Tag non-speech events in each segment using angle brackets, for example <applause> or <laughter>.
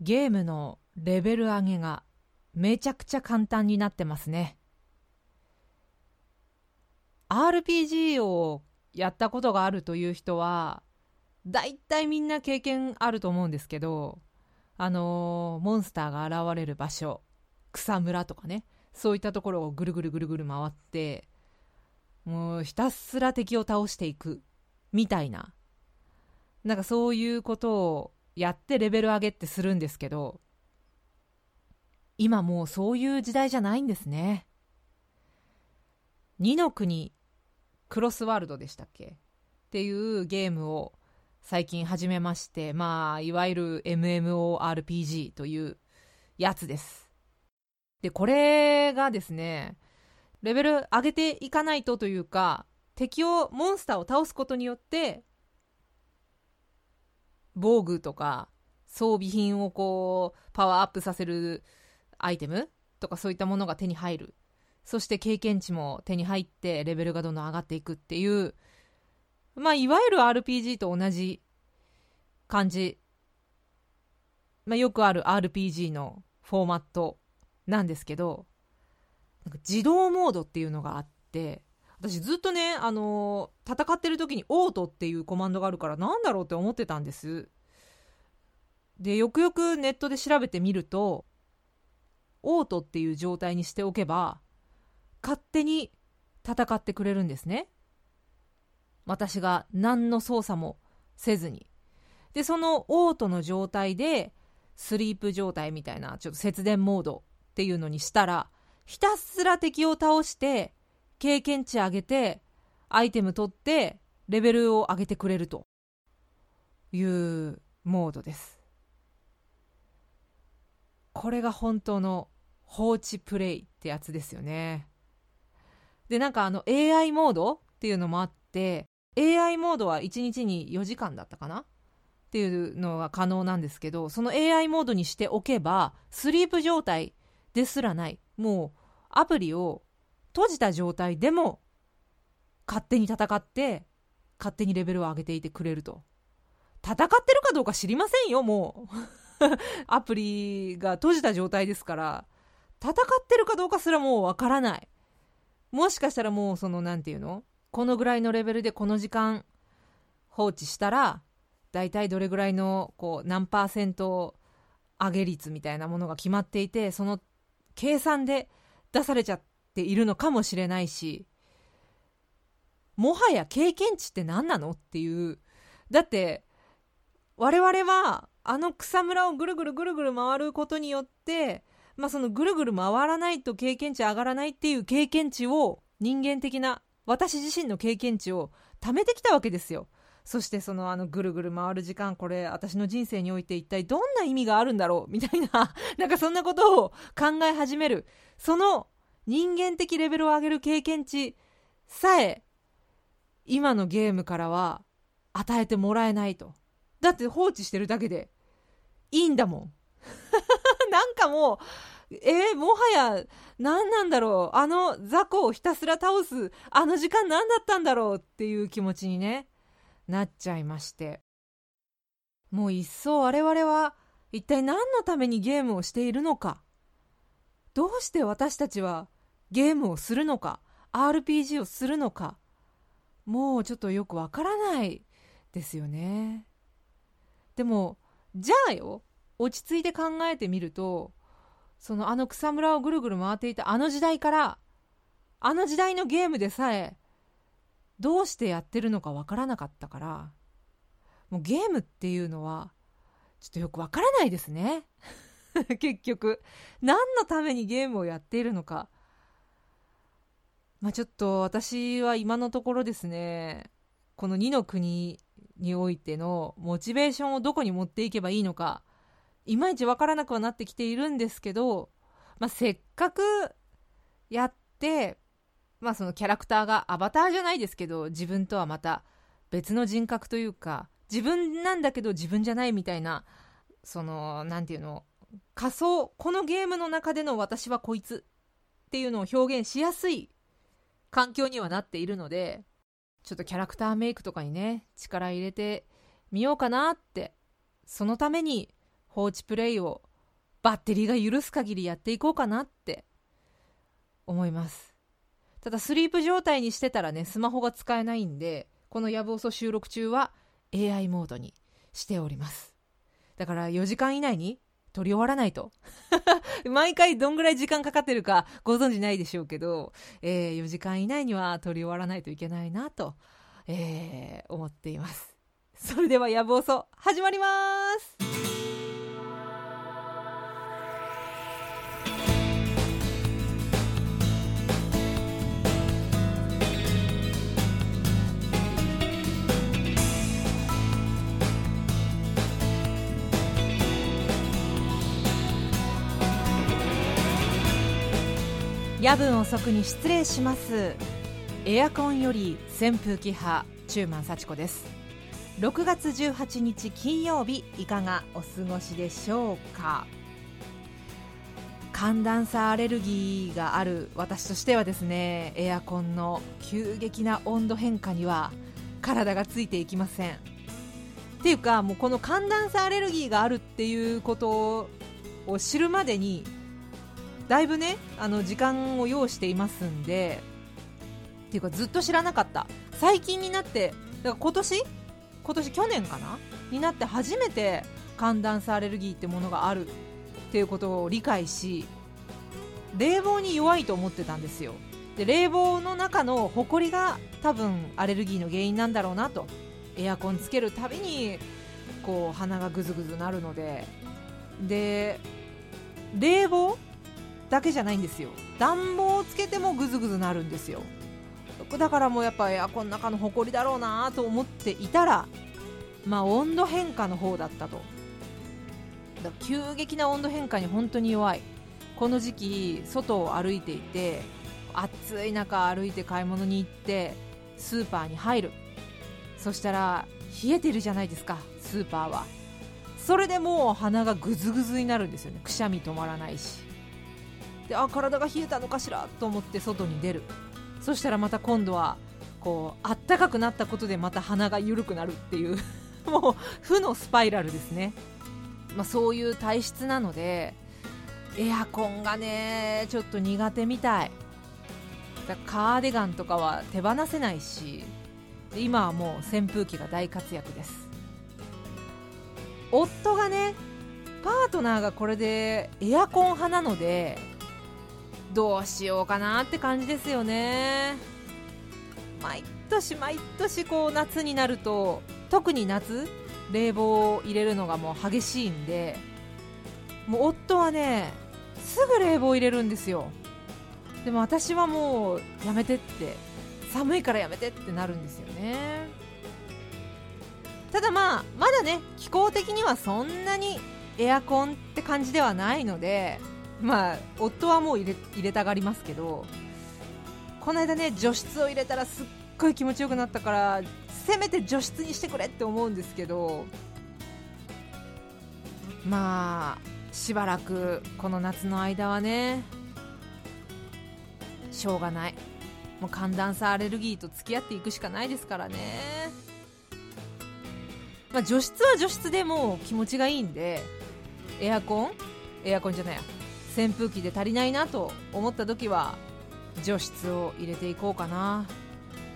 ゲームのレベル上げがめちゃくちゃ簡単になってますね。RPG をやったことがあるという人はだいたいみんな経験あると思うんですけどあのー、モンスターが現れる場所草むらとかねそういったところをぐるぐるぐるぐる回ってもうひたすら敵を倒していくみたいななんかそういうことをやってレベル上げってするんですけど今もうそういう時代じゃないんですね。2の国クロスワールドでしたっけ？っていうゲームを最近始めましてまあいわゆる MMORPG というやつです。でこれがですねレベル上げていかないとというか敵をモンスターを倒すことによって防具とか装備品をこうパワーアップさせるアイテムとかそういったものが手に入る。そして経験値も手に入ってレベルがどんどん上がっていくっていうまあいわゆる RPG と同じ感じ、まあ、よくある RPG のフォーマットなんですけどなんか自動モードっていうのがあって私ずっとね、あのー、戦ってる時にオートっていうコマンドがあるからなんだろうって思ってたんです。でよくよくネットで調べてみるとオートっていう状態にしておけば勝手に戦ってくれるんですね。私が何の操作もせずに。でそのオートの状態でスリープ状態みたいなちょっと節電モードっていうのにしたらひたすら敵を倒して経験値上げてアイテム取ってレベルを上げてくれると。いうモードです。これが本当の放置プレイってやつですよね。でなんかあの AI モードっていうのもあって AI モードは1日に4時間だったかな？っていうのが可能なんですけどその AI モードにしておけばスリープ状態ですらない。もうアプリを閉じた状態でも勝手に戦って勝手にレベルを上げていてくれると。戦ってるかどうか知りませんよもう。<laughs> アプリが閉じた状態ですから。戦ってるかどうかすらもうわからない。もしかしたらもうその何て言うの？このぐらいのレベルでこの時間放置したら大体どれぐらいのこう何パーセント上げ率みたいなものが決まっていてその計算で出されちゃっているのかもしれないしもはや経験値って何なのっていう。だって我々はあの草むらをぐるぐるぐるぐる回ることによってまあ、そのぐるぐる回らないと経験値上がらないっていう経験値を人間的な私自身の経験値を貯めてきたわけですよ。そしてそのあのぐるぐる回る時間これ私の人生において一体どんな意味があるんだろう？みたいななんかそんなことを考え始める。その人間的レベルを上げる経験値さえ今のゲームからは与えてもらえないと。だって放置してるだけでいいんだもん。<laughs> なんかもう、えー、もはや何なんだろう。あの雑魚をひたすら倒すあの時間何だったんだろう。っていう気持ちにねなっちゃいまして。もう一層我々は一体何のためにゲームをしているのか。どうして私たちはゲームをするのか RPG をするのかもうちょっとよくわからないですよね。でもじゃあよ落ち着いて考えてみるとそのあの草むらをぐるぐる回っていたあの時代からあの時代のゲームでさえどうしてやってるのかわからなかったからもうゲームっていうのはちょっとよくわからないですね。<laughs> 結局何のためにゲームをやっているのかまあちょっと私は今のところですねこの2の国においてのモチベーションをどこに持っていけばいいのかいまいち分からなくはなってきているんですけど、まあ、せっかくやって、まあ、そのキャラクターがアバターじゃないですけど自分とはまた別の人格というか自分なんだけど自分じゃないみたいなその何て言うの仮想このゲームの中での私はこいつっていうのを表現しやすい環境にはなっているのでちょっとキャラクターメイクとかにね力入れてみようかなってそのために放置プレイをバッテリーが許す限りやっていこうかなって思います。ただスリープ状態にしてたらねスマホが使えないんでこの「やぶおそ」収録中は AI モードにしております。だから4時間以内に撮り終わらないと。<laughs> 毎回どんぐらい時間かかってるかご存知ないでしょうけど、えー、4時間以内には撮り終わらないといけないなと、えー、思っています。それでは「やぶおそ」始まります。夜分遅くに失礼します。エアコンより扇風機派中満幸子です。6月18日金曜日いかがお過ごしでしょうか？寒暖差アレルギーがある私としてはですねエアコンの急激な温度変化には体がついていきません。っていうかもうこの寒暖差アレルギーがあるっていうことを知るまでにだいぶねあの時間を要していますんでっていうかずっと知らなかった。最近になってだから今年今年去年かな？になって初めて寒暖差アレルギーってものがあるっていうことを理解し冷房に弱いと思ってたんですよ。で冷房の中のホコリが多分アレルギーの原因なんだろうなと。エアコンつけるたびにこう鼻がぐずぐずなるので。で冷房だけじゃないんですよ。暖房をつけてもぐずぐずなるんですよ。だからもうやっぱエアコンの中の埃だろうなと思っていたらまあ温度変化の方だったと。だ急激な温度変化に本当に弱い。この時期外を歩いていて暑い中歩いて買い物に行ってスーパーに入る。そしたら冷えてるじゃないですかスーパーは。それでもう鼻がぐずぐずになるんですよね。くしゃみ止まらないし。であ体が冷えたのかしら？と思って外に出る。そしたらまた今度はこうあったかくなったことでまた鼻が緩くなるっていう。<laughs> もう負のスパイラルですね、まあ、そういう体質なのでエアコンがねちょっと苦手みたい。だカーディガンとかは手放せないし今はもう扇風機が大活躍です。夫がねパートナーがこれでエアコン派なのでどうしようかなって感じですよね。毎年毎年こう夏になると特に夏冷房を入れるのがもう激しいんでもう夫はねすぐ冷房入れるんですよ。でも私はもうやめてって寒いからやめてってなるんですよね。ただまあまだね気候的にはそんなにエアコンって感じではないのでまあ夫はもう入れ入れたがりますけどこの間ね除湿を入れたらすっごい気持ちよくなったからせめて除湿にしてくれって思うんですけどまあしばらくこの夏の間はねしょうがない。もう寒暖差アレルギーと付き合っていくしかないですからね。まあ除湿は除湿でも気持ちがいいんでエアコン？エアコンじゃないや。扇風機で足りないなと思った時は除湿を入れていこうかな。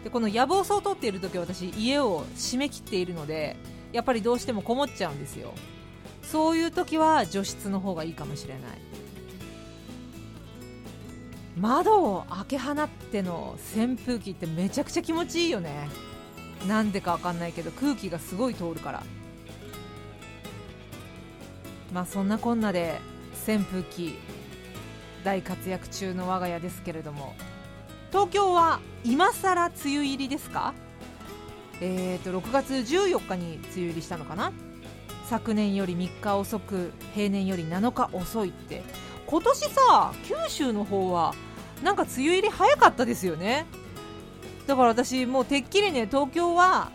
でこの野望層を取っている時は私家を閉め切っているのでやっぱりどうしてもこもっちゃうんですよ。そういう時は除湿の方がいいかもしれない。窓を開け放っての扇風機ってめちゃくちゃ気持ちいいよね。なんでかわかんないけど空気がすごい通るから。まあそんなこんなで扇風機大活躍中の我が家ですけれども。東京は今更梅雨入りですか？えーと6月14日に梅雨入りしたのかな？昨年より3日遅く平年より7日遅いって。今年さ九州の方はなんか梅雨入り早かったですよね。だから私もうてっきりね東京は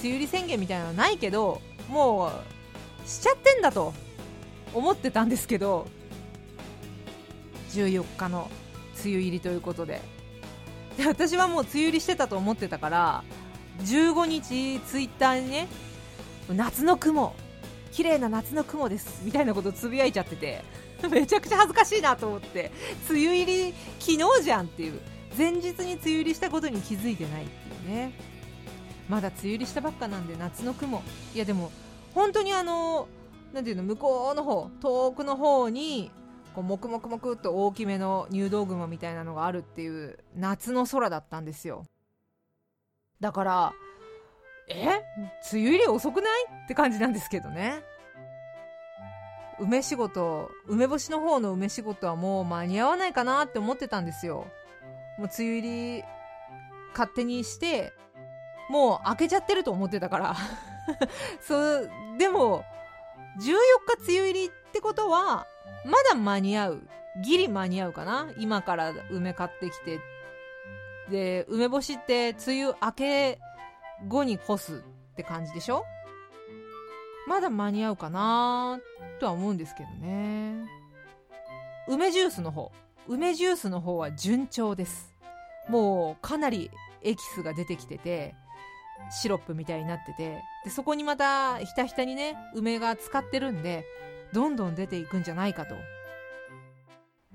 梅雨入り宣言みたいなのないけどもうしちゃってんだと思ってたんですけど14日の梅雨入りということで。で私はもう梅雨入りしてたと思ってたから15日ツイッターにね夏の雲綺麗な夏の雲ですみたいなことつぶやいちゃっててめちゃくちゃ恥ずかしいなと思って梅雨入り昨日じゃんっていう前日に梅雨入りしたことに気づいてないっていうね。まだ梅雨入りしたばっかなんで夏の雲。いやでも本当にあのなんていうの向こうの方遠くの方にこうもくもくもくっと大きめの入道雲みたいなのがあるっていう夏の空だったんですよ。だからえ？梅雨入り遅くない？って感じなんですけどね。梅仕事梅干しの方の梅仕事はもう間に合わないかなって思ってたんですよ。もう梅雨入り勝手にしてもう開けちゃってると思ってたから。<laughs> そうでも14日梅雨入りってことはまだ間に合うギリ間に合うかな？今から梅買ってきて。で梅干しって梅雨明け後に干すって感じでしょ？まだ間に合うかなとは思うんですけどね。梅ジュースの方。梅ジュースの方は順調です。もうかなりエキスが出てきててシロップみたいになってて。でそこにまたひたひたにね梅が使ってるんでどんどん出ていくんじゃないかと。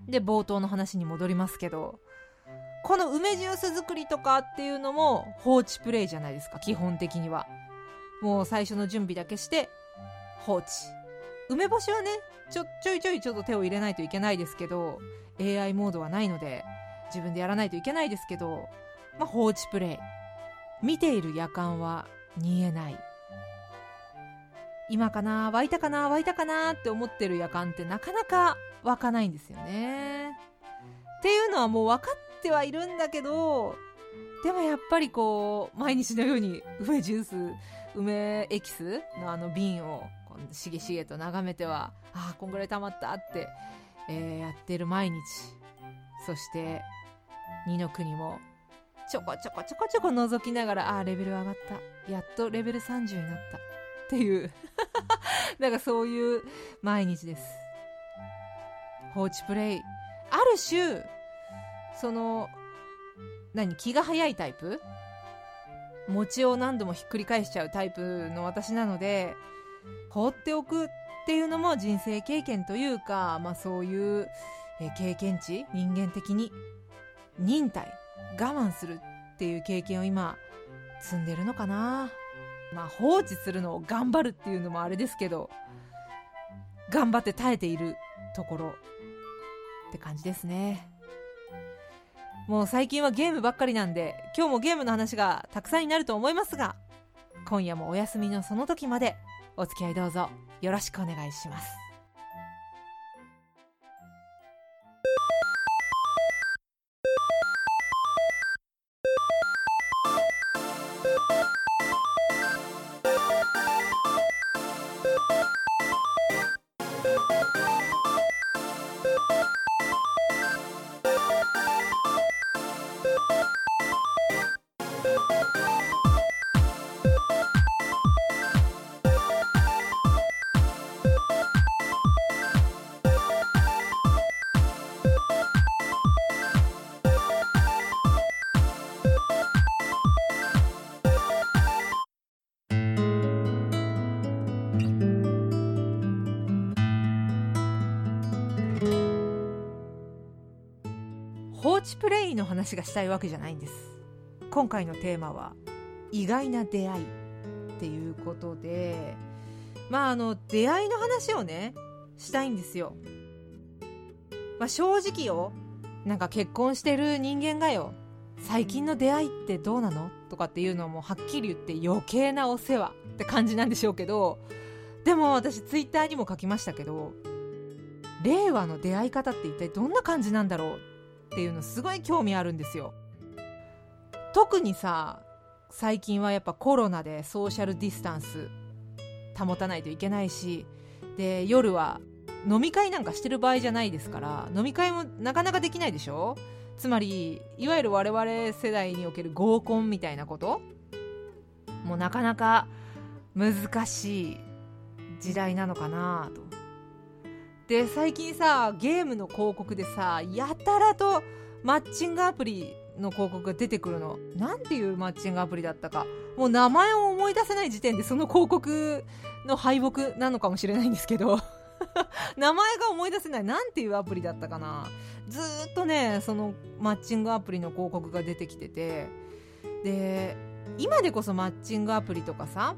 で冒頭の話に戻りますけどこの梅ジュース作りとかっていうのも放置プレイじゃないですか基本的には。もう最初の準備だけして放置。梅干しはねちょちょいちょいちょっと手を入れないといけないですけど AI モードはないので自分でやらないといけないですけど、まあ、放置プレイ。見ている夜間は煮えない。今かな湧いたかな湧いたかなって思ってる夜間ってなかなか湧かないんですよね。っていうのはもう分かってはいるんだけどでもやっぱりこう毎日のように梅ジュース梅エキスのあの瓶をしげしげと眺めてはああこんぐらい溜まったって、えー、やってる毎日。そして二の国もちょこちょこちょこちょこ覗きながらああレベル上がった。やっとレベル30になった。っていう。<laughs> なんかそういう毎日です。放置プレイ。ある種その何気が早いタイプ？餅を何度もひっくり返しちゃうタイプの私なので放っておくっていうのも人生経験というか、まあ、そういう経験値人間的に忍耐我慢するっていう経験を今積んでるのかな。まあ放置するのを頑張るっていうのもあれですけど頑張って耐えているところって感じですね。もう最近はゲームばっかりなんで今日もゲームの話がたくさんになると思いますが今夜もお休みのその時までお付き合いどうぞよろしくお願いします。話がしたいわけじゃないんです。今回のテーマは意外な出会いっていうことでまああの出会いの話をねしたいんですよ。まあ正直よなんか結婚してる人間がよ最近の出会いってどうなの？とかっていうのもはっきり言って余計なお世話って感じなんでしょうけどでも私ツイッターにも書きましたけど令和の出会い方って一体どんな感じなんだろうっていうのすごい興味あるんですよ。特にさ最近はやっぱコロナでソーシャルディスタンス保たないといけないしで夜は飲み会なんかしてる場合じゃないですから飲み会もなかなかできないでしょ？つまりいわゆる我々世代における合コンみたいなこと？もうなかなか難しい時代なのかなと。で最近さゲームの広告でさやたらとマッチングアプリの広告が出てくるの。なんていうマッチングアプリだったか。もう名前を思い出せない時点でその広告の敗北なのかもしれないんですけど。<laughs> 名前が思い出せない。なんていうアプリだったかな。ずっとねそのマッチングアプリの広告が出てきてて。で今でこそマッチングアプリとかさ、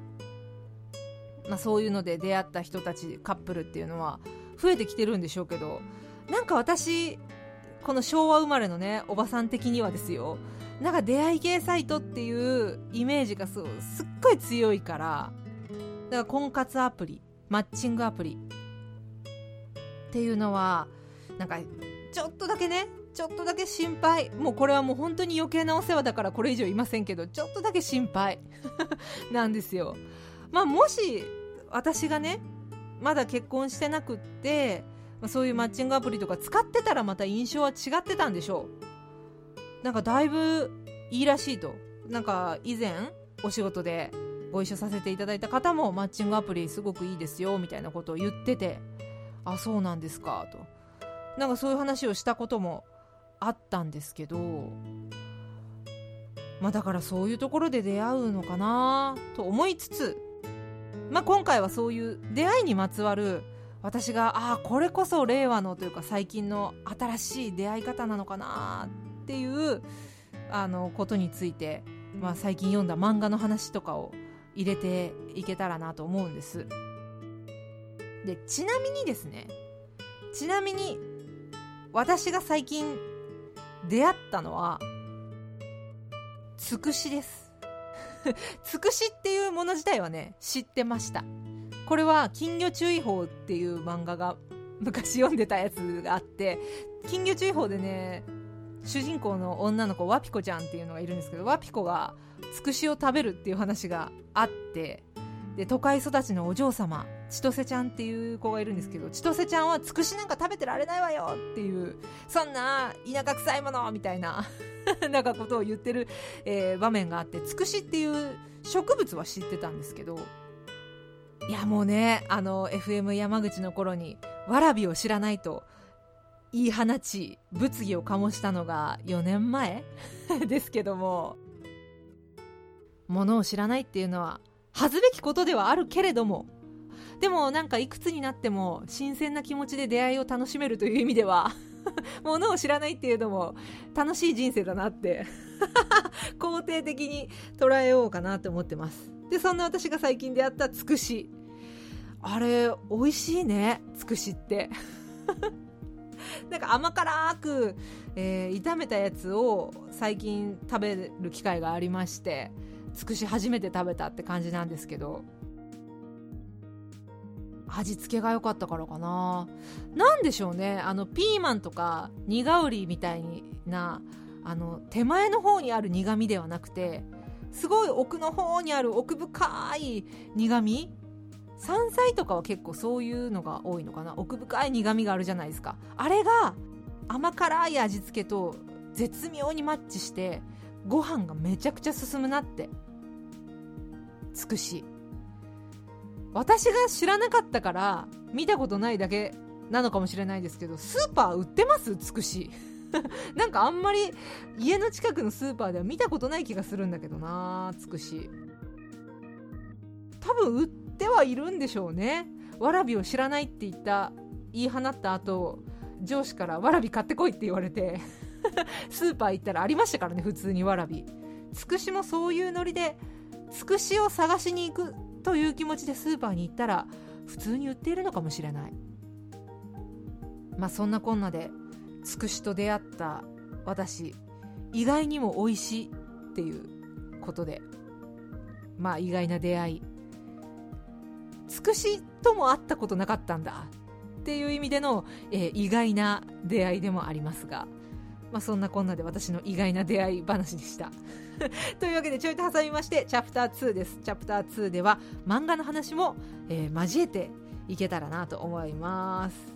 まあ、そういうので出会った人たちカップルっていうのは増えてきてるんでしょうけどなんか私この昭和生まれのねおばさん的にはですよなんか出会い系サイトっていうイメージがすすっごい強いからだから婚活アプリマッチングアプリっていうのはなんかちょっとだけねちょっとだけ心配。もうこれはもう本当に余計なお世話だからこれ以上いませんけどちょっとだけ心配 <laughs> なんですよ。まあもし私がねまだ結婚してなくってそういうマッチングアプリとか使ってたらまた印象は違ってたんでしょう。なんかだいぶいいらしいと。なんか以前お仕事でご一緒させていただいた方もマッチングアプリすごくいいですよみたいなことを言っててあそうなんですかと。なんかそういう話をしたこともあったんですけどまあだからそういうところで出会うのかなと思いつつまあ今回はそういう出会いにまつわる私がああこれこそ令和のというか最近の新しい出会い方なのかなっていうあのことについて、まあ、最近読んだ漫画の話とかを入れていけたらなと思うんです。でちなみにですねちなみに私が最近出会ったのはつくしです。<laughs> つくしっていうもの自体はね知ってました。これは金魚注意報っていう漫画が昔読んでたやつがあって金魚注意報でね主人公の女の子ワピコちゃんっていうのがいるんですけどワピコがつくしを食べるっていう話があってで都会育ちのお嬢様千歳ちゃんっていう子がいるんですけど千歳ちゃんはつくしなんか食べてられないわよっていうそんな田舎臭いものみたいな <laughs> なんかことを言ってる、えー、場面があってつくしっていう植物は知ってたんですけどいやもうねあの FM 山口の頃にわらびを知らないと言い放ち物議を醸したのが4年前 <laughs> ですけどもものを知らないっていうのは恥ずべきことではあるけれどもでもなんかいくつになっても新鮮な気持ちで出会いを楽しめるという意味では <laughs> ものを知らないっていうのも楽しい人生だなって <laughs> 肯定的に捉えようかなって思ってます。でそんな私が最近出会ったつくし。あれ美味しいね。つくしって。<laughs> なんか甘辛く、えー、炒めたやつを最近食べる機会がありましてつくし初めて食べたって感じなんですけど。味付けが良かったからかな。何でしょうね。あのピーマンとか苦瓜みたいなあの手前の方にある苦味ではなくてすごい奥の方にある奥深い苦味。山菜とかは結構そういうのが多いのかな。奥深い苦味があるじゃないですか。あれが甘辛い味付けと絶妙にマッチしてご飯がめちゃくちゃ進むなってつくし。私が知らなかったから見たことないだけなのかもしれないですけどスーパー売ってます？つくし。<laughs> なんかあんまり家の近くのスーパーでは見たことない気がするんだけどなつくし。多分売ってはいるんでしょうね。わらびを知らないって言った言い放った後上司からわらび買ってこいって言われて <laughs> スーパー行ったらありましたからね普通にわらび。つくしもそういうノリでつくしを探しに行くという気持ちでスーパーに行ったら普通に売っているのかもしれない。まあそんなこんなでつくしと出会った私意外にも美味しいっていうことで。まあ意外な出会い。つくしとも会ったことなかったんだ。っていう意味での、えー、意外な出会いでもありますが。まあ、そんなこんなで私の意外な出会い話でした。<laughs> というわけでちょいと挟みましてチャプター2です。チャプター2では漫画の話も、えー、交えていけたらなと思います。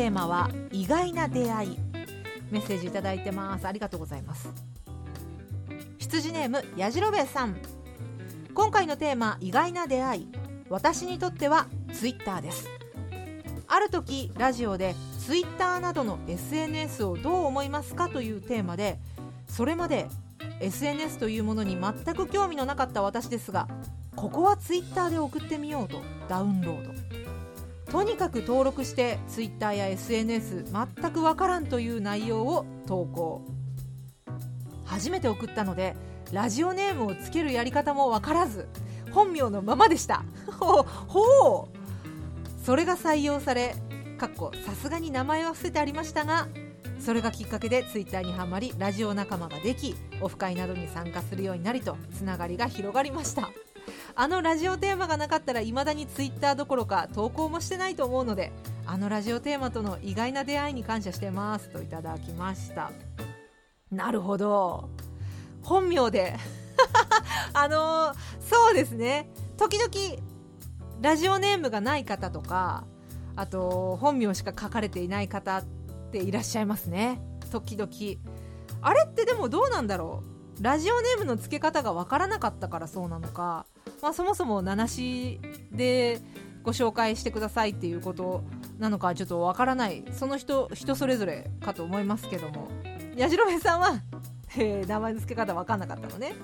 テーマは意外な出会い。メッセージいただいてます。ありがとうございます。羊ネームやじろべえさん。今回のテーマ意外な出会い。私にとってはツイッターです。ある時ラジオでツイッターなどの SNS をどう思いますか？というテーマでそれまで SNS というものに全く興味のなかった私ですがここはツイッターで送ってみようとダウンロード。とにかく登録してツイッターや SNS 全くわからんという内容を投稿。初めて送ったのでラジオネームをつけるやり方もわからず本名のままでした。<laughs> ほうそれが採用されかっこさすがに名前は伏せてありましたがそれがきっかけでツイッターにはまりラジオ仲間ができオフ会などに参加するようになりとつながりが広がりました。あのラジオテーマがなかったらいまだにツイッターどころか投稿もしてないと思うのであのラジオテーマとの意外な出会いに感謝してますといただきました。なるほど。本名で。<laughs> あのー、そうですね。時々ラジオネームがない方とかあと本名しか書かれていない方っていらっしゃいますね。時々。あれってでもどうなんだろう。ラジオネームの付け方が分からなかったからそうなのか、まあ、そもそも名しでご紹介してくださいっていうことなのかちょっと分からない。その人人それぞれかと思いますけども。やじろべさんは、<laughs> えー、名前の付け方分かんなかったのね。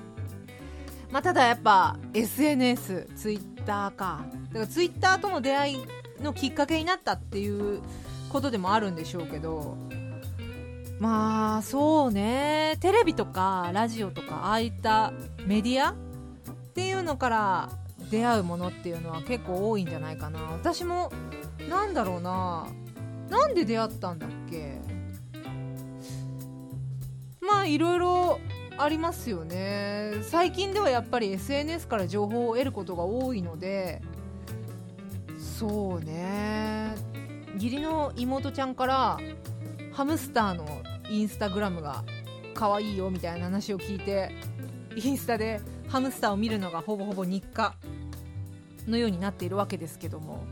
まあ、ただやっぱ SNS、ツイッターか。だからツイッターとの出会いのきっかけになったっていうことでもあるんでしょうけど。まあそうね。テレビとかラジオとかああいったメディアっていうのから出会うものっていうのは結構多いんじゃないかな。私もなんだろうな。なんで出会ったんだっけ？まあいろいろありますよね。最近ではやっぱり SNS から情報を得ることが多いので。そうね。義理の妹ちゃんからハムスターのインスタグラムが可愛いよみたいな話を聞いてインスタでハムスターを見るのがほぼほぼ日課のようになっているわけですけども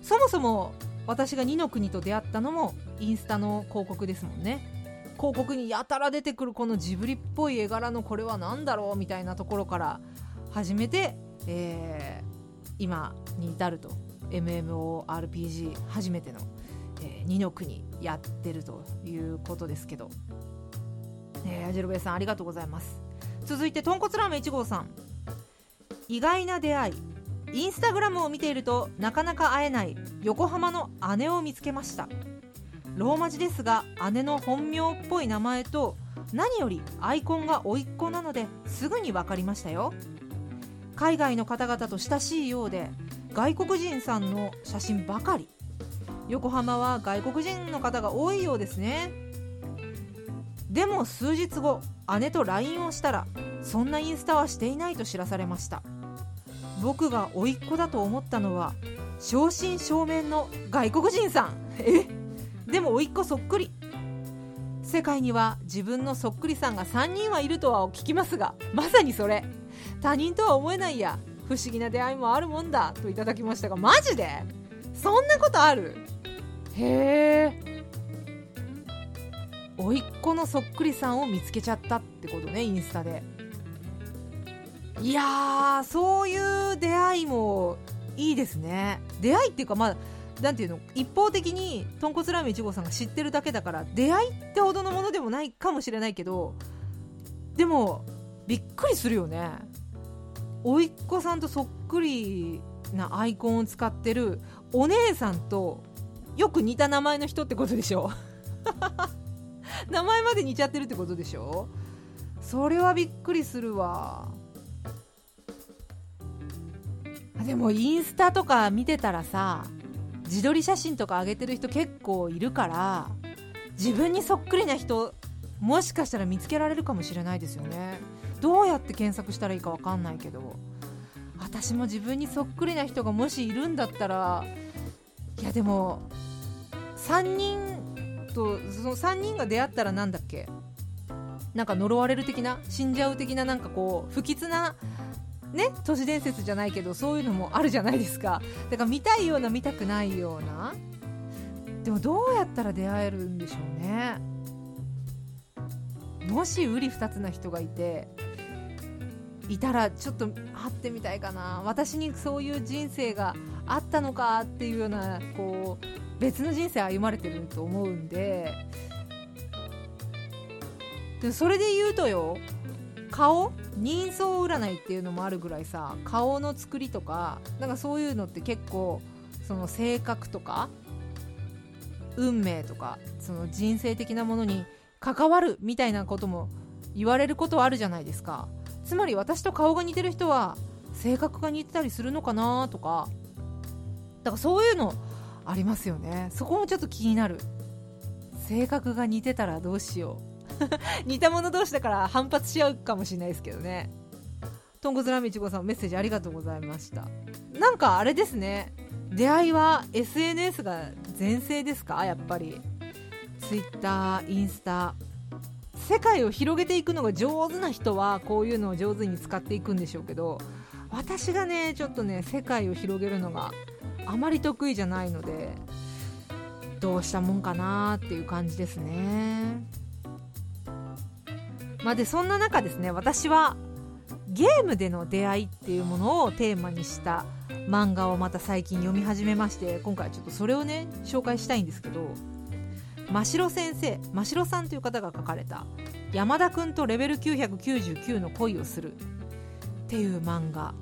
そもそも私が二の国と出会ったのもインスタの広告ですもんね。広告にやたら出てくるこのジブリっぽい絵柄のこれは何だろうみたいなところから始めて、えー、今に至ると MMORPG 初めての、えー、二の国やってるということですけど、えー、アジェルベイさんありがとうございます。続いて豚骨ラーメン1号さん。意外な出会い。インスタグラムを見ているとなかなか会えない横浜の姉を見つけました。ローマ字ですが姉の本名っぽい名前と何よりアイコンが甥っ子なのですぐに分かりましたよ。海外の方々と親しいようで外国人さんの写真ばかり。横浜は外国人の方が多いようですね。でも数日後姉と LINE をしたらそんなインスタはしていないと知らされました。僕が甥っ子だと思ったのは正真正銘の外国人さん。え？でも甥っ子そっくり。世界には自分のそっくりさんが3人はいるとは聞きますがまさにそれ。他人とは思えないや不思議な出会いもあるもんだといただきましたがマジで？そんなことある？へえ。甥っ子のそっくりさんを見つけちゃったってことねインスタで。いやーそういう出会いもいいですね。出会いっていうかまあなんていうの？一方的に豚骨ラーメン1号さんが知ってるだけだから出会いってほどのものでもないかもしれないけどでもびっくりするよね。甥っ子さんとそっくりなアイコンを使ってるお姉さんとよく似た名前の人ってことでしょ？<laughs> <laughs> 名前まで似ちゃってるってことでしょ？それはびっくりするわ。でもインスタとか見てたらさ自撮り写真とか上げてる人結構いるから自分にそっくりな人もしかしたら見つけられるかもしれないですよね。どうやって検索したらいいか分かんないけど。私も自分にそっくりな人がもしいるんだったらいやでも3人とその3人が出会ったらなんだっけ？なんか呪われる的な？死んじゃう的な？なんかこう不吉な？ね？都市伝説じゃないけどそういうのもあるじゃないですか。だから見たいような見たくないような？でもどうやったら出会えるんでしょうね？もし瓜二つな人がいていたらちょっと会ってみたいかな。私にそういう人生があったのかっていうようなこう別の人生歩まれてると思うんで。でそれで言うとよ顔人相占いっていうのもあるぐらいさ顔の作りとかなんかそういうのって結構その性格とか運命とかその人生的なものに関わるみたいなことも言われることはあるじゃないですか。つまり私と顔が似てる人は性格が似てたりするのかなとか。だからそういうのありますよね。そこもちょっと気になる。性格が似てたらどうしよう。<laughs> 似た者同士だから反発し合うかもしれないですけどね。とんこつラーメンいちごさんメッセージありがとうございました。なんかあれですね。出会いは SNS が全盛ですか？やっぱり。Twitter インスタ。世界を広げていくのが上手な人はこういうのを上手に使っていくんでしょうけど私がねちょっとね世界を広げるのがあまり得意じゃないのでどうしたもんかなっていう感じですね。まあでそんな中ですね私はゲームでの出会いっていうものをテーマにした漫画をまた最近読み始めまして今回ちょっとそれをね紹介したいんですけど真城先生真城さんという方が書かれた「山田君とレベル999の恋をする」っていう漫画。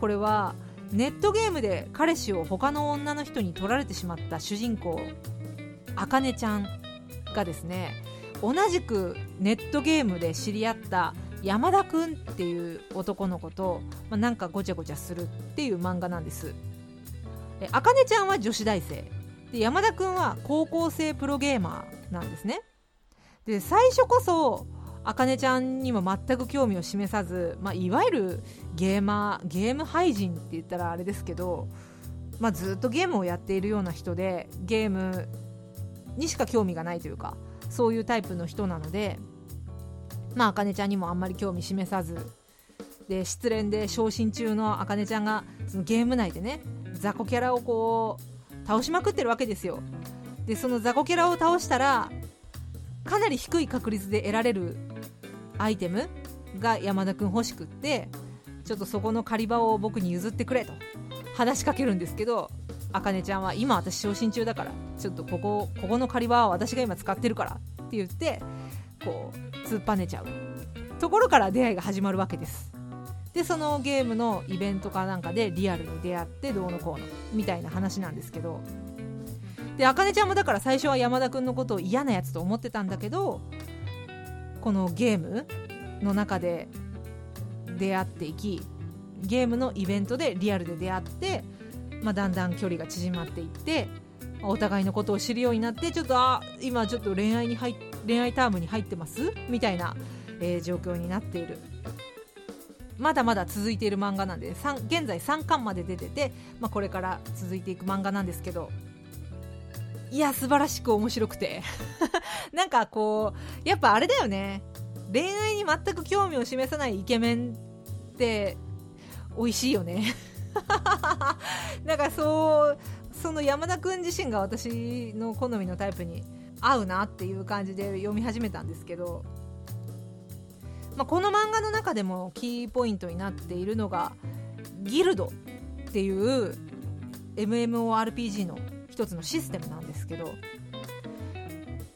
これはネットゲームで彼氏を他の女の人に取られてしまった主人公あかねちゃんがですね同じくネットゲームで知り合った山田くんっていう男の子と、まあ、なんかごちゃごちゃするっていう漫画なんです。あかねちゃんは女子大生。で山田くんは高校生プロゲーマーなんですね。で最初こそあかねちゃんにも全く興味を示さず、まあ、いわゆるゲーマーゲーム廃人って言ったらあれですけど、まあ、ずっとゲームをやっているような人でゲームにしか興味がないというかそういうタイプの人なのでまああかねちゃんにもあんまり興味示さずで失恋で昇進中のあかねちゃんがそのゲーム内でね雑魚キャラをこう倒しまくってるわけですよ。でその雑魚キャラを倒したらかなり低い確率で得られるアイテムが山田くん欲しくってちょっとそこの借り場を僕に譲ってくれと話しかけるんですけどあかねちゃんは今私昇進中だからちょっとここここの借り場は私が今使ってるからって言ってこう突っぱねちゃう。ところから出会いが始まるわけです。でそのゲームのイベントかなんかでリアルに出会ってどうのこうのみたいな話なんですけど。であかねちゃんもだから最初は山田君のことを嫌なやつと思ってたんだけどこのゲームの中で出会っていきゲームのイベントでリアルで出会って、まあ、だんだん距離が縮まっていってお互いのことを知るようになってちょっとあ今ちょっと恋愛に入恋愛タームに入ってます？みたいな、えー、状況になっている。まだまだ続いている漫画なんで現在3巻まで出てて、まあ、これから続いていく漫画なんですけどいや素晴らしく面白くて。<laughs> なんかこうやっぱあれだよね。恋愛に全く興味を示さないイケメンって美味しいよね。<laughs> なんかそうその山田君自身が私の好みのタイプに合うなっていう感じで読み始めたんですけど、まあ、この漫画の中でもキーポイントになっているのがギルドっていう MMORPG の一つのシステムなんですけど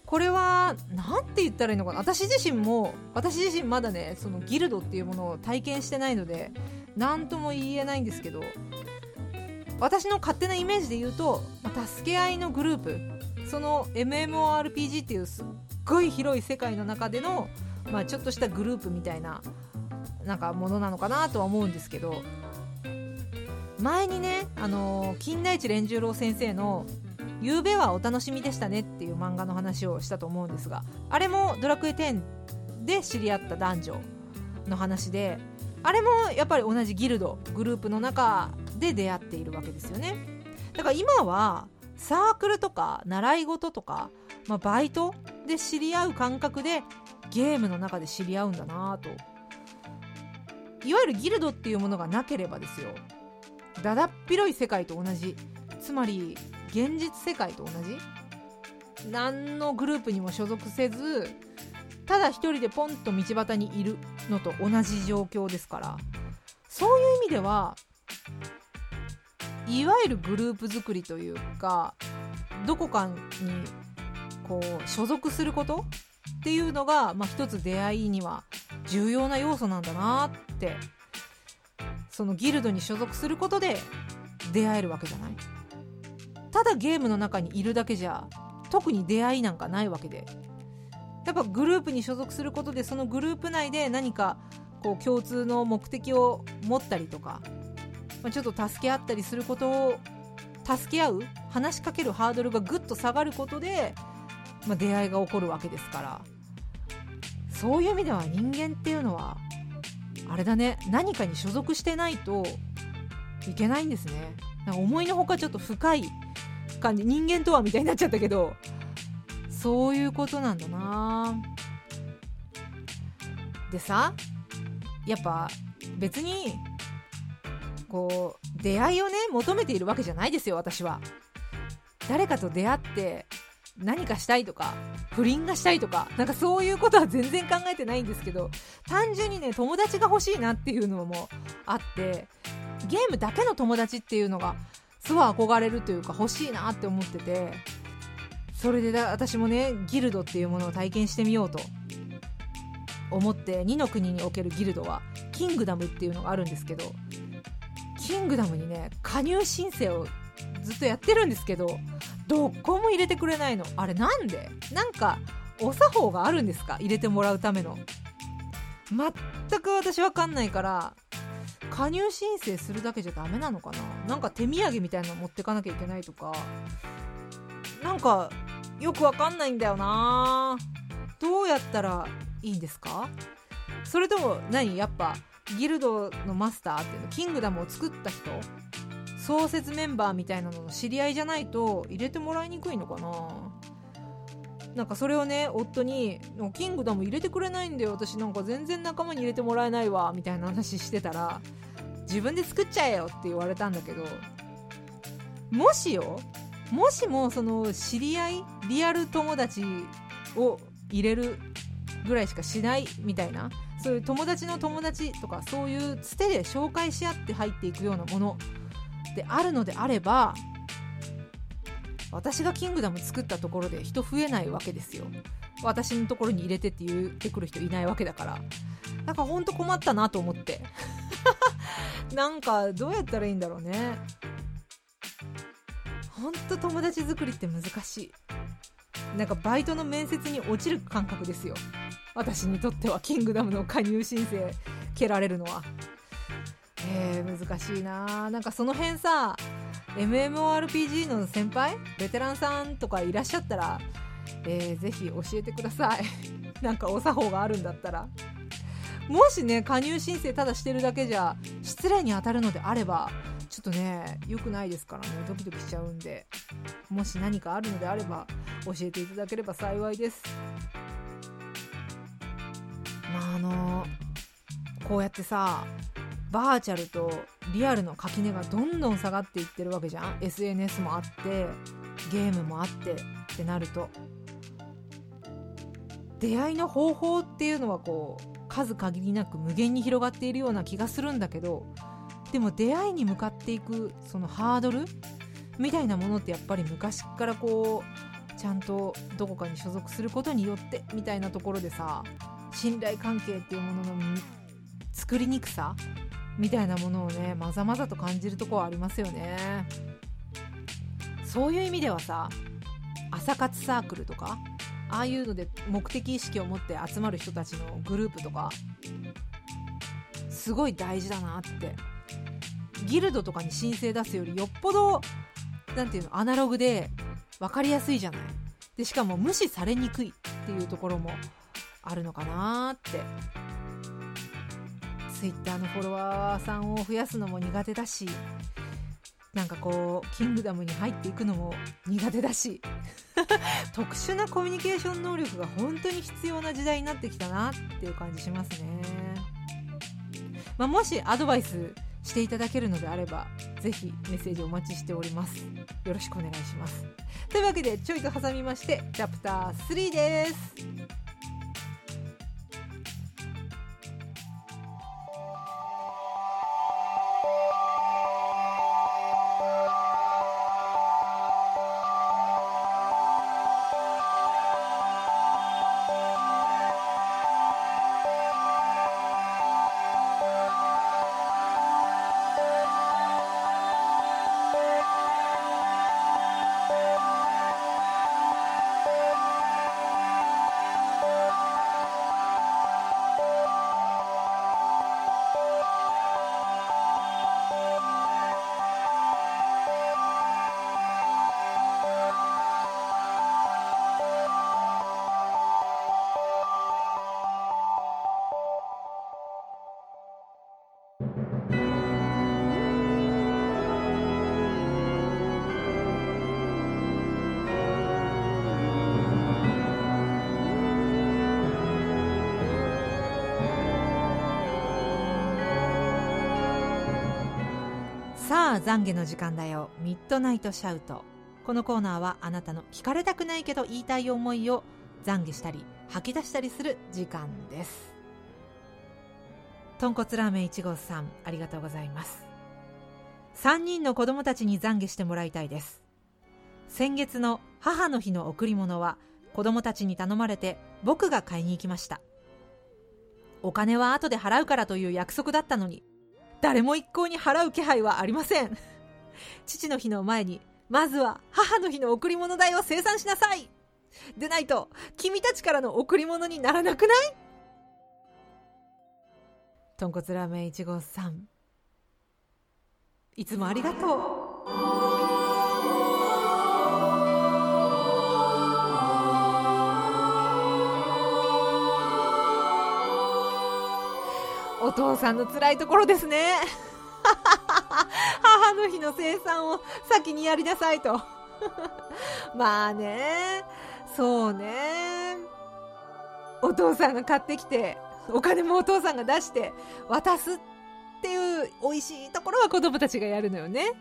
これは何て言ったらいいのかな？私自身も私自身まだねそのギルドっていうものを体験してないので何とも言えないんですけど私の勝手なイメージで言うと、ま、助け合いのグループその MMORPG っていうすっごい広い世界の中での、まあ、ちょっとしたグループみたいななんかものなのかなとは思うんですけど前にね、あの、金田一連十郎先生の「夕べはお楽しみでしたね」っていう漫画の話をしたと思うんですがあれも「ドラクエ10」で知り合った男女の話であれもやっぱり同じギルドグループの中で出会っているわけですよね。だから今はサークルとか習い事とか、まあ、バイトで知り合う感覚でゲームの中で知り合うんだなと。いわゆるギルドっていうものがなければですよ。だだっ広い世界と同じ。つまり現実世界と同じ。何のグループにも所属せずただ一人でポンと道端にいるのと同じ状況ですから。そういう意味ではいわゆるグループ作りというかどこかにこう所属することっていうのが、まあ、一つ出会いには重要な要素なんだなってそのギルドに所属することで出会えるわけじゃない。ただゲームの中にいるだけじゃ特に出会いなんかないわけで。やっぱグループに所属することでそのグループ内で何かこう共通の目的を持ったりとか、まあ、ちょっと助け合ったりすることを助け合う話しかけるハードルがぐっと下がることで、まあ、出会いが起こるわけですから。そういう意味では人間っていうのはあれだね。何かに所属してないといけないんですね。なんか思いのほかちょっと深い感じ。人間とはみたいになっちゃったけどそういうことなんだな。でさやっぱ別にこう出会いをね求めているわけじゃないですよ私は。誰かと出会って何かしたいとか不倫がしたいとかなんかそういうことは全然考えてないんですけど単純にね友達が欲しいなっていうのもあってゲームだけの友達っていうのがすごい憧れるというか欲しいなって思っててそれで私もねギルドっていうものを体験してみようと思って2の国におけるギルドはキングダムっていうのがあるんですけどキングダムにね加入申請をずっとやってるんですけどどこも入れてくれないの。あれなんで？なんかお作法があるんですか？入れてもらうための。全く私わかんないから加入申請するだけじゃダメなのかな？なんか手土産みたいなの持ってかなきゃいけないとか。なんかよくわかんないんだよな。どうやったらいいんですか？それとも何？やっぱギルドのマスターっていうのキングダムを作った人創設メンバーみたいなのの知り合いじゃないと入れてもらいにくいのかな。なんかそれをね夫に「キングダム入れてくれないんだよ私なんか全然仲間に入れてもらえないわ」みたいな話してたら「自分で作っちゃえよ」って言われたんだけどもしよもしもその知り合いリアル友達を入れるぐらいしかしないみたいなそういう友達の友達とかそういうつてで紹介し合って入っていくようなものであるのであれば私がキングダム作ったところで人増えないわけですよ。私のところに入れてって言ってくる人いないわけだから。なんかほんと困ったなと思って。<laughs> なんかどうやったらいいんだろうね。ほんと友達作りって難しい。なんかバイトの面接に落ちる感覚ですよ。私にとってはキングダムの加入申請蹴られるのは。えー、難しいな。なんかその辺さ MMORPG の先輩ベテランさんとかいらっしゃったら、えー、ぜひ教えてください。<laughs> なんかお作法があるんだったら。もしね加入申請ただしてるだけじゃ失礼に当たるのであればちょっとね良くないですからね。ドキドキしちゃうんで。もし何かあるのであれば教えていただければ幸いです。まああのこうやってさバーチャルとリアルの垣根がどんどん下がっていってるわけじゃん。SNS もあってゲームもあってってなると。出会いの方法っていうのはこう数限りなく無限に広がっているような気がするんだけどでも出会いに向かっていくそのハードルみたいなものってやっぱり昔からこうちゃんとどこかに所属することによってみたいなところでさ信頼関係っていうものの作りにくさみたいなものをねまざまざと感じるとこはありますよね。そういう意味ではさ朝活サークルとかああいうので目的意識を持って集まる人たちのグループとかすごい大事だなって。ギルドとかに申請出すよりよっぽど何ていうのアナログで分かりやすいじゃない。でしかも無視されにくいっていうところもあるのかなって。ツイッターのフォロワーさんを増やすのも苦手だしなんかこうキングダムに入っていくのも苦手だし <laughs> 特殊なコミュニケーション能力が本当に必要な時代になってきたなっていう感じしますね。まあ、もしアドバイスしていただけるのであればぜひメッセージお待ちしております。よろしくお願いします。というわけでちょいと挟みましてチャプター3です。懺悔の時間だよ。ミッドナイトシャウト。このコーナーはあなたの聞かれたくないけど言いたい思いを懺悔したり吐き出したりする時間です。豚骨ラーメン1号さんありがとうございます。3人の子供たちに懺悔してもらいたいです。先月の母の日の贈り物は子供たちに頼まれて僕が買いに行きました。お金は後で払うからという約束だったのに誰も一向に払う気配はありません。父の日の前にまずは母の日の贈り物代を生産しなさい。でないと君たちからの贈り物にならなくない？とんこつラーメン1号さんいつもありがとう。お父さんの辛いところですね。<laughs> 母の日の生産を先にやりなさいと。<laughs> まあね。そうね。お父さんが買ってきてお金もお父さんが出して渡すっていう美味しいところは子供たちがやるのよね。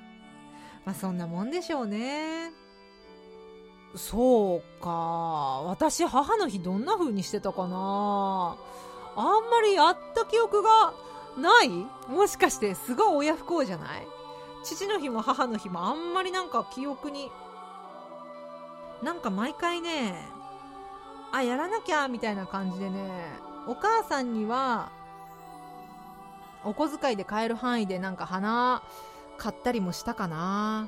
まあそんなもんでしょうね。そうか。私母の日どんな風にしてたかな。あんまりやった記憶がない？もしかしてすごい親不孝じゃない？父の日も母の日もあんまりなんか記憶になんか毎回ねあやらなきゃみたいな感じでねお母さんにはお小遣いで買える範囲でなんか花買ったりもしたかな。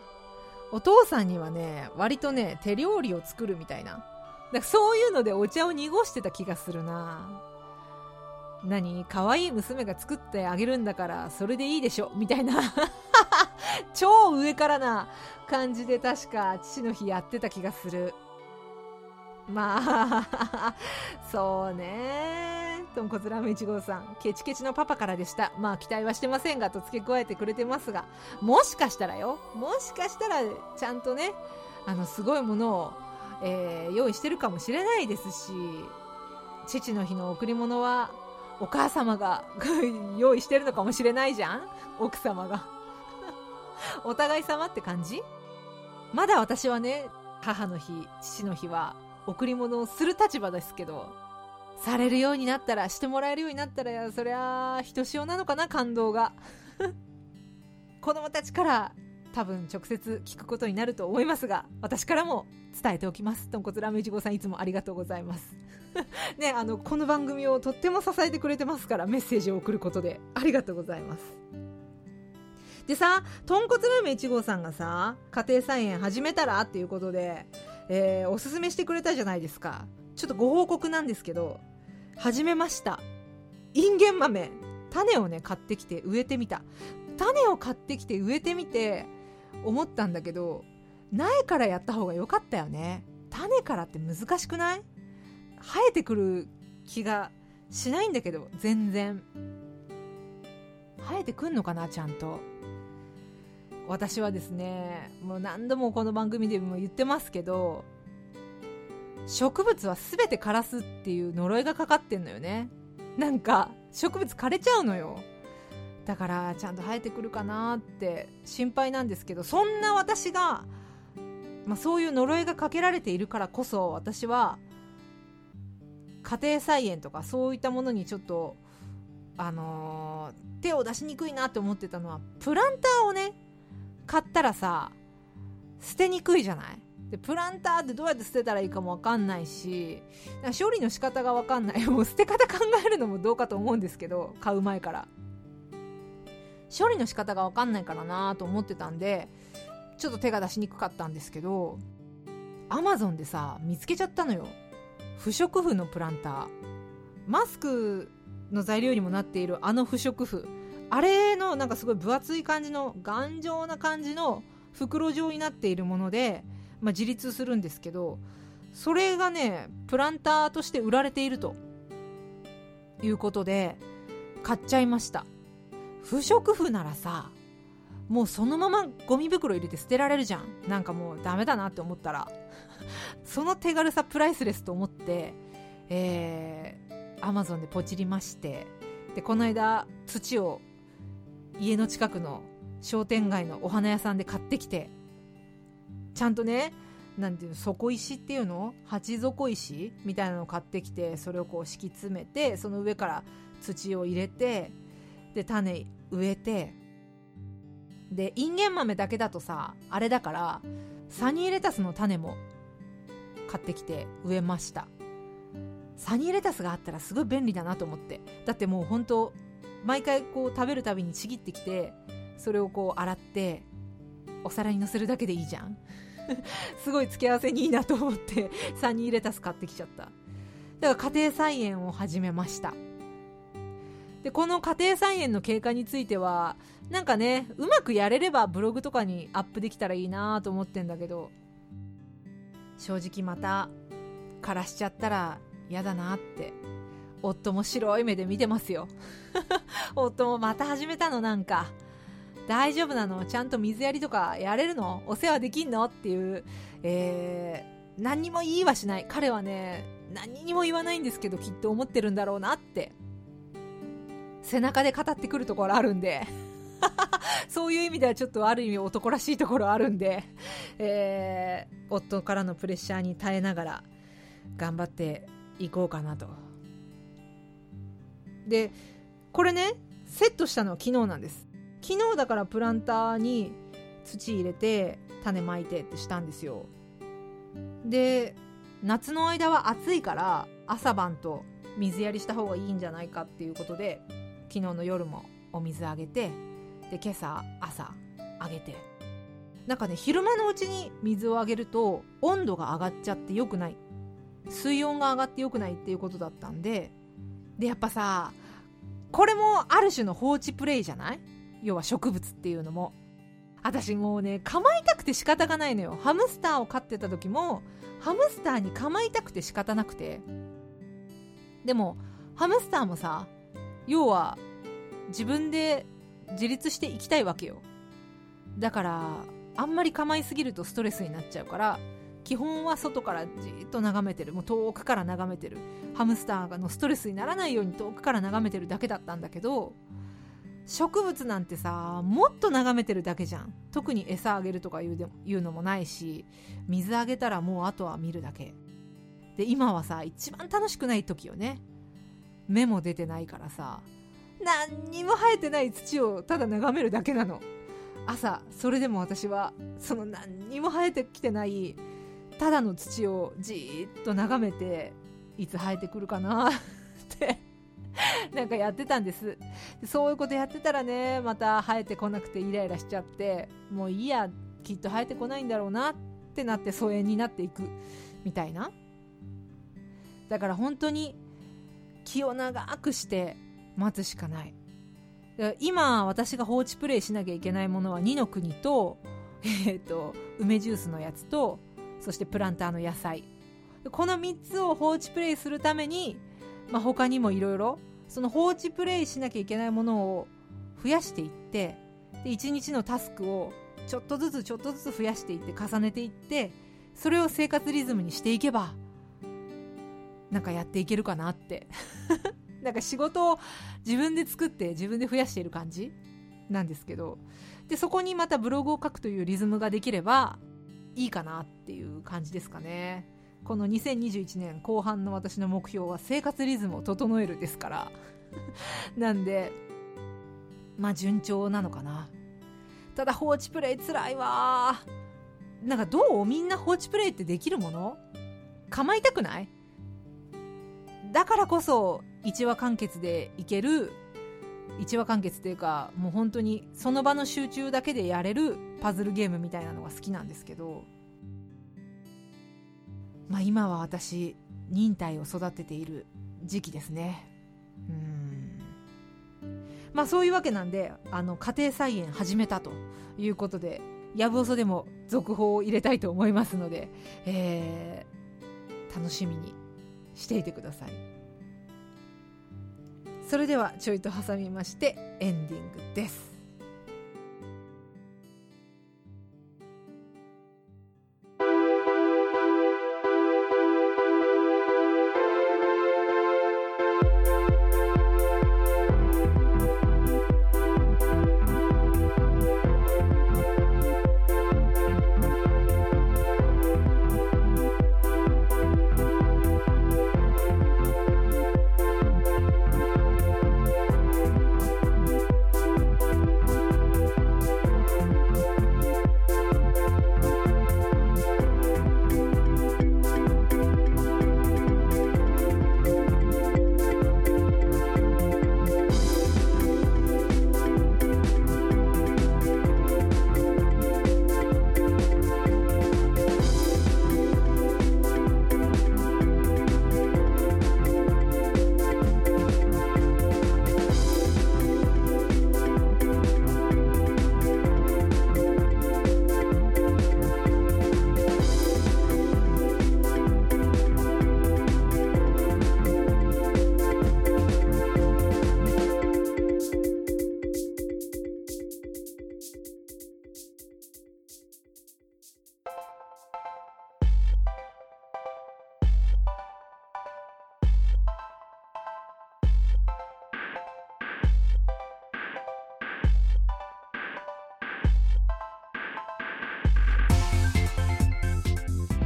お父さんにはね割とね手料理を作るみたいな。だそういうのでお茶を濁してた気がするな。何？可愛い娘が作ってあげるんだからそれでいいでしょ？みたいな。<laughs> 超上からな感じで確か父の日やってた気がする。まあ <laughs> そうね。豚骨ラーメン1号さんケチケチのパパからでした。まあ期待はしてませんがと付け加えてくれてますが。もしかしたらよ。もしかしたらちゃんとねあのすごいものを、えー、用意してるかもしれないですし父の日の贈り物はお母様が <laughs> 用意してるのかもしれないじゃん？奥様が。<laughs> お互い様って感じ？まだ私はね母の日父の日は贈り物をする立場ですけどされるようになったらしてもらえるようになったらそりゃひとしおなのかな感動が。<laughs> 子供たちから多分直接聞くことになると思いますが私からも伝えておきます。豚骨ラーメン1号さんいつもありがとうございます。ねあのこの番組をとっても支えてくれてますからメッセージを送ることで。ありがとうございます。でさ豚骨ラーメン1号さんがさ家庭菜園始めたらっていうことで、えー、おすすめしてくれたじゃないですか。ちょっとご報告なんですけど始めました。インゲン豆。種をね買ってきて植えてみた。種を買ってきて植えてみて思ったんだけど苗からやった方が良かったよね。種からって難しくない？生えてくる気がしないんだけど全然。生えてくんのかなちゃんと。私はですねもう何度もこの番組でも言ってますけど植物は全て枯らすっていう呪いがかかってんのよね。なんか植物枯れちゃうのよ。だからちゃんと生えてくるかなって心配なんですけどそんな私が、まあ、そういう呪いがかけられているからこそ私は家庭菜園とかそういったものにちょっとあのー、手を出しにくいなって思ってたのはプランターをね買ったらさ捨てにくいじゃない？でプランターってどうやって捨てたらいいかも分かんないし処理の仕方が分かんない。<laughs> もう捨て方考えるのもどうかと思うんですけど買う前から。処理の仕方が分かんないからなと思ってたんでちょっと手が出しにくかったんですけどアマゾンでさ見つけちゃったのよ不織布のプランター。マスクの材料にもなっているあの不織布。あれのなんかすごい分厚い感じの頑丈な感じの袋状になっているもので、まあ、自立するんですけどそれがねプランターとして売られていると。いうことで買っちゃいました。不織布ならさもうそのままゴミ袋入れて捨てられるじゃん。なんかもうダメだなって思ったら。その手軽さプライスレスと思ってえー、アマゾンでポチりましてでこの間土を家の近くの商店街のお花屋さんで買ってきてちゃんとねなんていうの底石っていうの？鉢底石？みたいなのを買ってきてそれをこう敷き詰めてその上から土を入れてで種植えてでインゲン豆だけだとさあれだからサニーレタスの種も買ってきて植えました。サニーレタスがあったらすごい便利だなと思って。だってもう本当毎回こう食べるたびにちぎってきてそれをこう洗ってお皿にのせるだけでいいじゃん。<laughs> すごい付け合わせにいいなと思ってサニーレタス買ってきちゃった。だから家庭菜園を始めました。でこの家庭菜園の経過についてはなんかねうまくやれればブログとかにアップできたらいいなと思ってんだけど正直また枯らしちゃったら嫌だなって。夫も白い目で見てますよ。<laughs> 夫もまた始めたのなんか。大丈夫なの？ちゃんと水やりとかやれるの？お世話できんの？っていう、えー、何にも言いはしない。彼はね何にも言わないんですけどきっと思ってるんだろうなって。背中で語ってくるところあるんで。<laughs> そういう意味ではちょっとある意味男らしいところあるんで、えー、夫からのプレッシャーに耐えながら頑張っていこうかなと。でこれねセットしたのは昨日なんです。昨日だからプランターに土入れて種まいてってしたんですよ。で夏の間は暑いから朝晩と水やりした方がいいんじゃないかっていうことで昨日の夜もお水あげてで今朝朝あげて。なんかね昼間のうちに水をあげると温度が上がっちゃって良くない。水温が上がって良くないっていうことだったんで。でやっぱさこれもある種の放置プレイじゃない？要は植物っていうのも。私もうね構いたくて仕方がないのよ。ハムスターを飼ってた時もハムスターに構いたくて仕方なくて。でもハムスターもさ要は自分で自立していきたいわけよ。だからあんまり構いすぎるとストレスになっちゃうから基本は外からじっと眺めてる。もう遠くから眺めてる。ハムスターのストレスにならないように遠くから眺めてるだけだったんだけど植物なんてさもっと眺めてるだけじゃん。特に餌あげるとかいうでいうのもないし水あげたらもうあとは見るだけ。で今はさ一番楽しくない時よね。芽も出てないからさ何にも生えてない土をただ眺めるだけなの。朝それでも私はその何にも生えてきてないただの土をじーっと眺めていつ生えてくるかな <laughs> ってなんかやってたんです。そういうことやってたらねまた生えてこなくてイライラしちゃってもういいやきっと生えてこないんだろうなってなって疎遠になっていくみたいな。だから本当に気を長くして待つしかない。今私が放置プレイしなきゃいけないものは2の国と,、えーと、梅ジュースのやつとそしてプランターの野菜。この3つを放置プレイするために、まあ、他にもいろいろその放置プレイしなきゃいけないものを増やしていってで1日のタスクをちょっとずつちょっとずつ増やしていって重ねていってそれを生活リズムにしていけばなんかやっていけるかなって。なんか仕事を自分で作って自分で増やしている感じなんですけどでそこにまたブログを書くというリズムができればいいかなっていう感じですかね。この2021年後半の私の目標は生活リズムを整えるですから。<laughs> なんでまあ順調なのかな。ただ放置プレイつらいわ。なんかどうみんな放置プレイってできるもの？構いたくない？だからこそ一話完結でいける一話完結っていうかもう本当にその場の集中だけでやれるパズルゲームみたいなのが好きなんですけどまあ今は私忍耐を育てている時期ですね。まあそういうわけなんであの家庭菜園始めたということでやぶおそでも続報を入れたいと思いますので、えー、楽しみにしていてください。それではちょいと挟みましてエンディングです。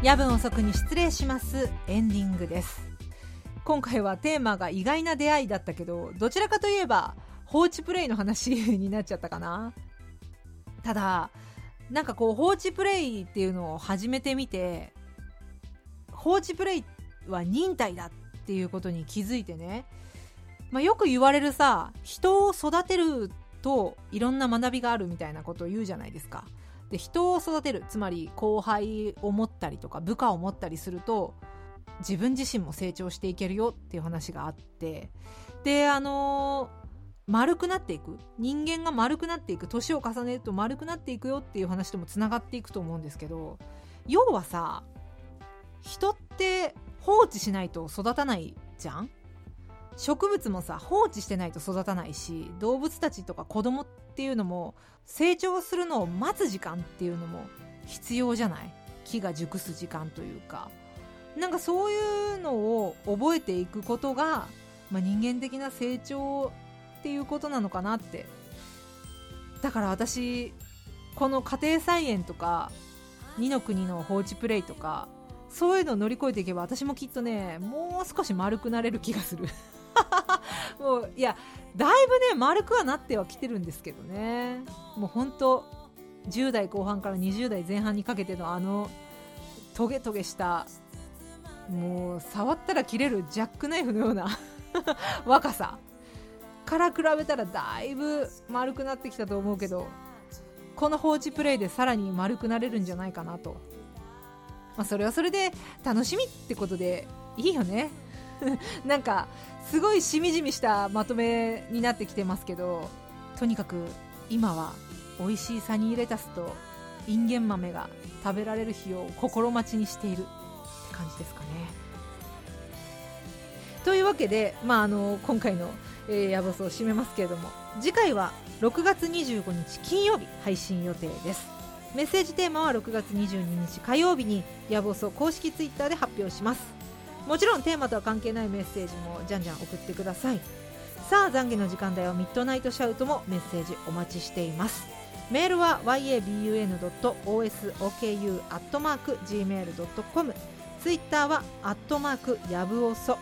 夜分遅くに失礼します。エンディングです。今回はテーマが意外な出会いだったけどどちらかといえば放置プレイの話になっちゃったかな。ただなんかこう放置プレイっていうのを始めてみて放置プレイは忍耐だっていうことに気づいてね、まあ、よく言われるさ人を育てるといろんな学びがあるみたいなことを言うじゃないですか。で人を育てるつまり後輩を持ったりとか部下を持ったりすると自分自身も成長していけるよっていう話があってであのー、丸くなっていく。人間が丸くなっていく。年を重ねると丸くなっていくよっていう話ともつながっていくと思うんですけど要はさ人って放置しないと育たないじゃん。植物もさ放置してないと育たないし動物たちとか子供っていうのも成長するのを待つ時間っていうのも必要じゃない？木が熟す時間というか。なんかそういうのを覚えていくことが、まあ、人間的な成長っていうことなのかなって。だから私この家庭菜園とか二の国の放置プレイとかそういうのを乗り越えていけば私もきっとねもう少し丸くなれる気がする。<laughs> もういやだいぶね丸くはなってはきてるんですけどね。もうほんと10代後半から20代前半にかけてのあのトゲトゲしたもう触ったら切れるジャックナイフのような <laughs> 若さから比べたらだいぶ丸くなってきたと思うけどこの放置プレイでさらに丸くなれるんじゃないかなと、まあ、それはそれで楽しみってことでいいよね。<laughs> なんかすごいしみじみしたまとめになってきてますけどとにかく今は美味しいサニーレタスとインゲン豆が食べられる日を心待ちにしている。って感じですかね。というわけで、まあ、あの今回の「えー、ヤボス」を締めますけれども次回は6月25日金曜日配信予定です。メッセージテーマは6月22日火曜日にヤボスを公式ツイッターで発表します。もちろんテーマとは関係ないメッセージもじゃんじゃん送ってください。さあ懺悔の時間だよ。ミッドナイトシャウトもメッセージお待ちしています。メールは yabun.osoku.gmail.com ツイッターはアットマークやぶおそ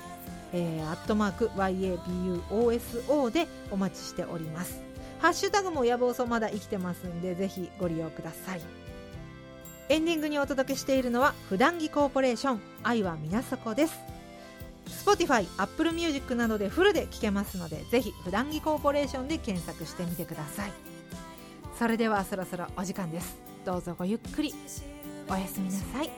えー、アットマーク YABUOSO でお待ちしております。ハッシュタグもやぶおそまだ生きてますんでぜひご利用ください。エンディングにお届けしているのは普段着コーポレーション愛は皆底です。Spotify、Apple Music などでフルで聴けますのでぜひ普段着コーポレーションで検索してみてください。それではそろそろお時間です。どうぞごゆっくり。おやすみなさい。